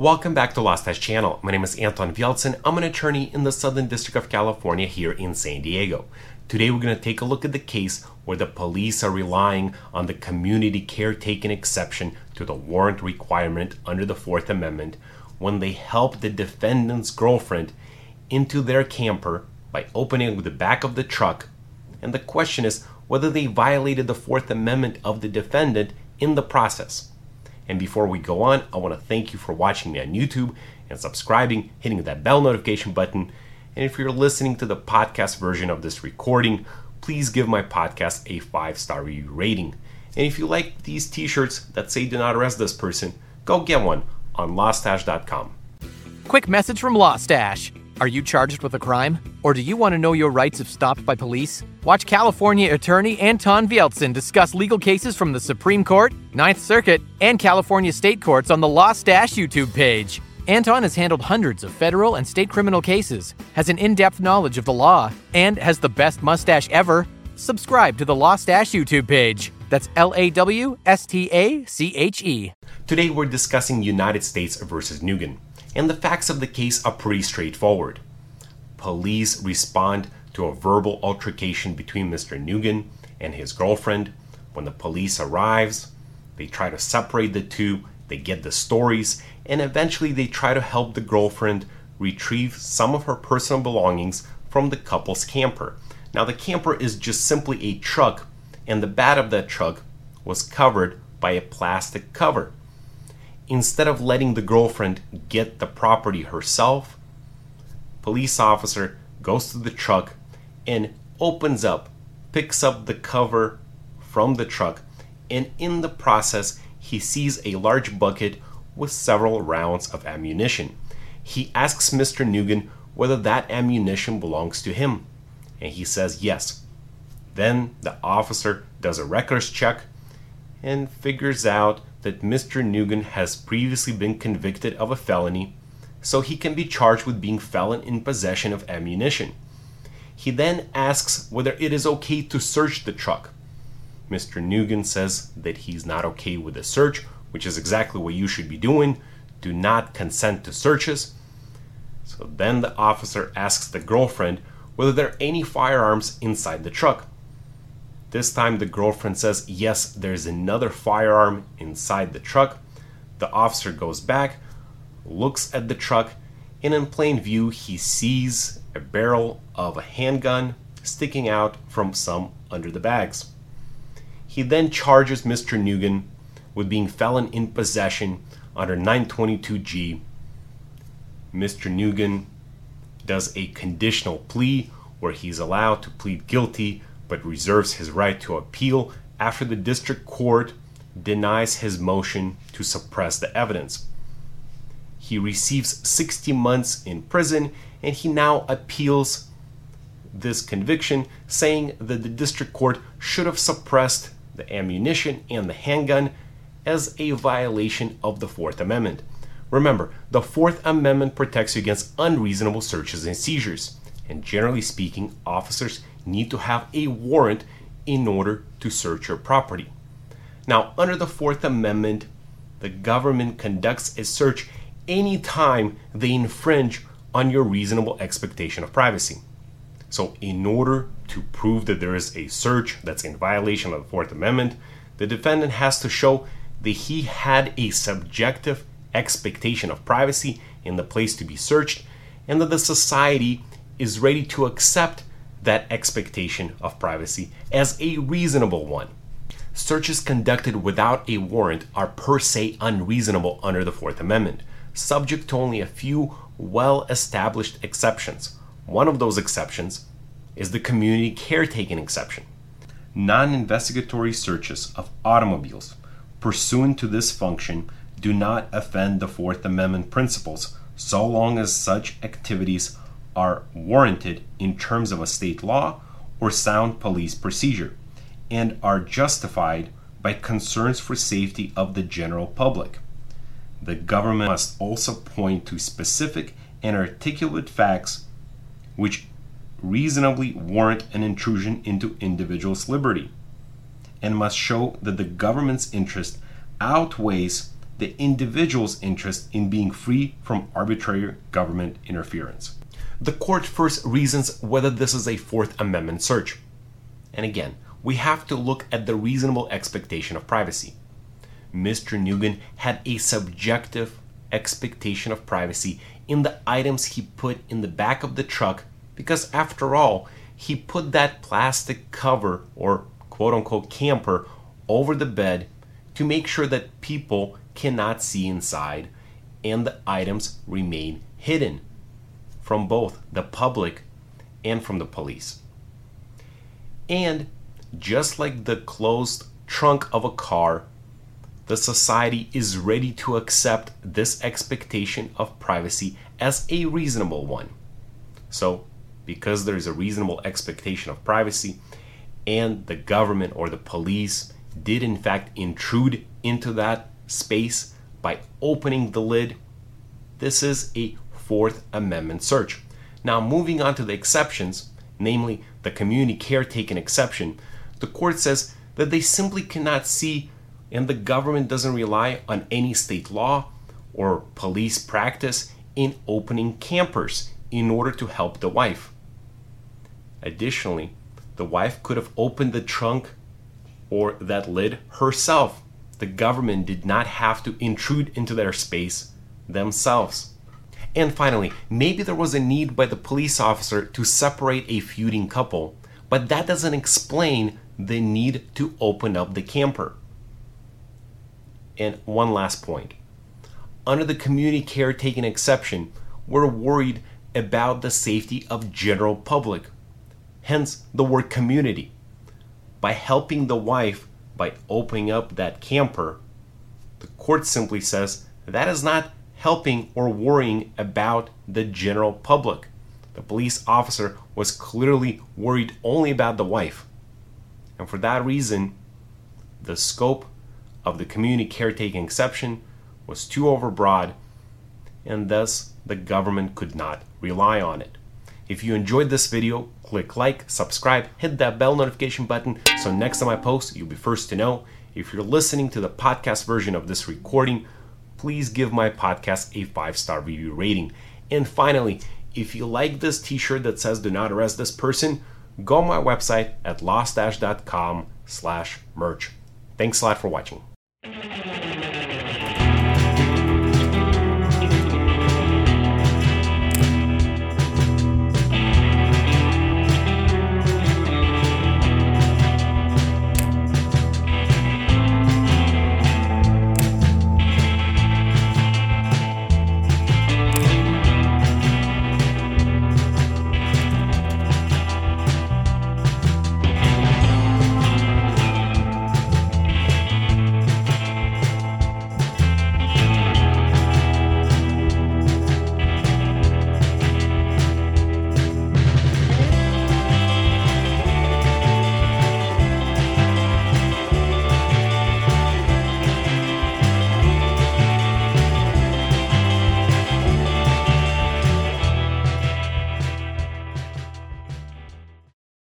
Welcome back to Lawstache channel. My name is Anton Vialtsin. I'm an attorney in the Southern District of California here in San Diego. Today we're going to take a look at the case where the police are relying on the community caretaking exception to the warrant requirement under the Fourth Amendment when they help the defendant's girlfriend into their camper by opening the back of the truck. And the question is whether they violated the Fourth Amendment of the defendant in the process. And before we go on, I want to thank you for watching me on YouTube and subscribing, hitting that bell notification button. And if you're listening to the podcast version of this recording, please give my podcast a five star review rating. And if you like these t shirts that say do not arrest this person, go get one on lawstache.com. Quick message from Lawstache. Are you charged with a crime? Or do you want to know your rights if stopped by police? Watch California attorney Anton Vialtsin discuss legal cases from the Supreme Court, Ninth Circuit, and California state courts on the Lawstache YouTube page. Anton has handled hundreds of federal and state criminal cases, has an in depth knowledge of the law, and has the best mustache ever. Subscribe to the Lawstache YouTube page. That's L A W S T A C H E. Today we're discussing United States versus Nugent, and the facts of the case are pretty straightforward. Police respond to a verbal altercation between Mr. Nugent and his girlfriend. When the police arrives, they try to separate the two, they get the stories, and eventually they try to help the girlfriend retrieve some of her personal belongings from the couple's camper. Now the camper is just simply a truck and the bed of that truck was covered by a plastic cover. Instead of letting the girlfriend get the property herself, police officer goes to the truck and opens up, picks up the cover from the truck, and in the process, he sees a large bucket with several rounds of ammunition. He asks Mr. Nugent whether that ammunition belongs to him, and he says yes. Then the officer does a records check and figures out that Mr. Nugent has previously been convicted of a felony, so he can be charged with being felon in possession of ammunition. He then asks whether it is okay to search the truck. Mr. Nugent says that he's not okay with the search, which is exactly what you should be doing. Do not consent to searches. So then the officer asks the girlfriend whether there are any firearms inside the truck. This time the girlfriend says, Yes, there's another firearm inside the truck. The officer goes back, looks at the truck, and in plain view, he sees a barrel of a handgun sticking out from some under the bags. He then charges Mr. Nugent with being felon in possession under 922G. Mr. Nugent does a conditional plea where he's allowed to plead guilty but reserves his right to appeal after the district court denies his motion to suppress the evidence. He receives 60 months in prison and he now appeals this conviction, saying that the district court should have suppressed the ammunition and the handgun as a violation of the Fourth Amendment. Remember, the Fourth Amendment protects you against unreasonable searches and seizures, and generally speaking, officers need to have a warrant in order to search your property. Now, under the Fourth Amendment, the government conducts a search anytime they infringe on your reasonable expectation of privacy. So, in order to prove that there is a search that's in violation of the Fourth Amendment, the defendant has to show that he had a subjective expectation of privacy in the place to be searched and that the society is ready to accept that expectation of privacy as a reasonable one. Searches conducted without a warrant are per se unreasonable under the Fourth Amendment, subject to only a few well established exceptions. One of those exceptions is the community caretaking exception. Non investigatory searches of automobiles pursuant to this function do not offend the Fourth Amendment principles so long as such activities are warranted in terms of a state law or sound police procedure and are justified by concerns for safety of the general public. The government must also point to specific and articulate facts which reasonably warrant an intrusion into individuals' liberty and must show that the government's interest outweighs the individual's interest in being free from arbitrary government interference. The court first reasons whether this is a Fourth Amendment search. And again, we have to look at the reasonable expectation of privacy. Mr. Nugent had a subjective expectation of privacy in the items he put in the back of the truck because, after all, he put that plastic cover or quote unquote camper over the bed to make sure that people cannot see inside and the items remain hidden from both the public and from the police. And just like the closed trunk of a car, the society is ready to accept this expectation of privacy as a reasonable one. So, because there is a reasonable expectation of privacy, and the government or the police did in fact intrude into that space by opening the lid, this is a Fourth Amendment search. Now, moving on to the exceptions, namely the community caretaking exception, the court says that they simply cannot see and the government doesn't rely on any state law or police practice in opening campers in order to help the wife. Additionally, the wife could have opened the trunk or that lid herself. The government did not have to intrude into their space themselves. And finally, maybe there was a need by the police officer to separate a feuding couple, but that doesn't explain the need to open up the camper. And one last point. Under the community caretaking exception, we're worried about the safety of general public. Hence the word community. By helping the wife by opening up that camper, the court simply says that is not helping or worrying about the general public. The police officer was clearly worried only about the wife. And for that reason, the scope of the community caretaking exception was too overbroad, and thus the government could not rely on it. If you enjoyed this video, click like, subscribe, hit that bell notification button so next time I post, you'll be first to know. If you're listening to the podcast version of this recording, please give my podcast a five star review rating. And finally, if you like this t shirt that says do not arrest this person, go on my website at lawstache.com slash merch. Thanks a lot for watching.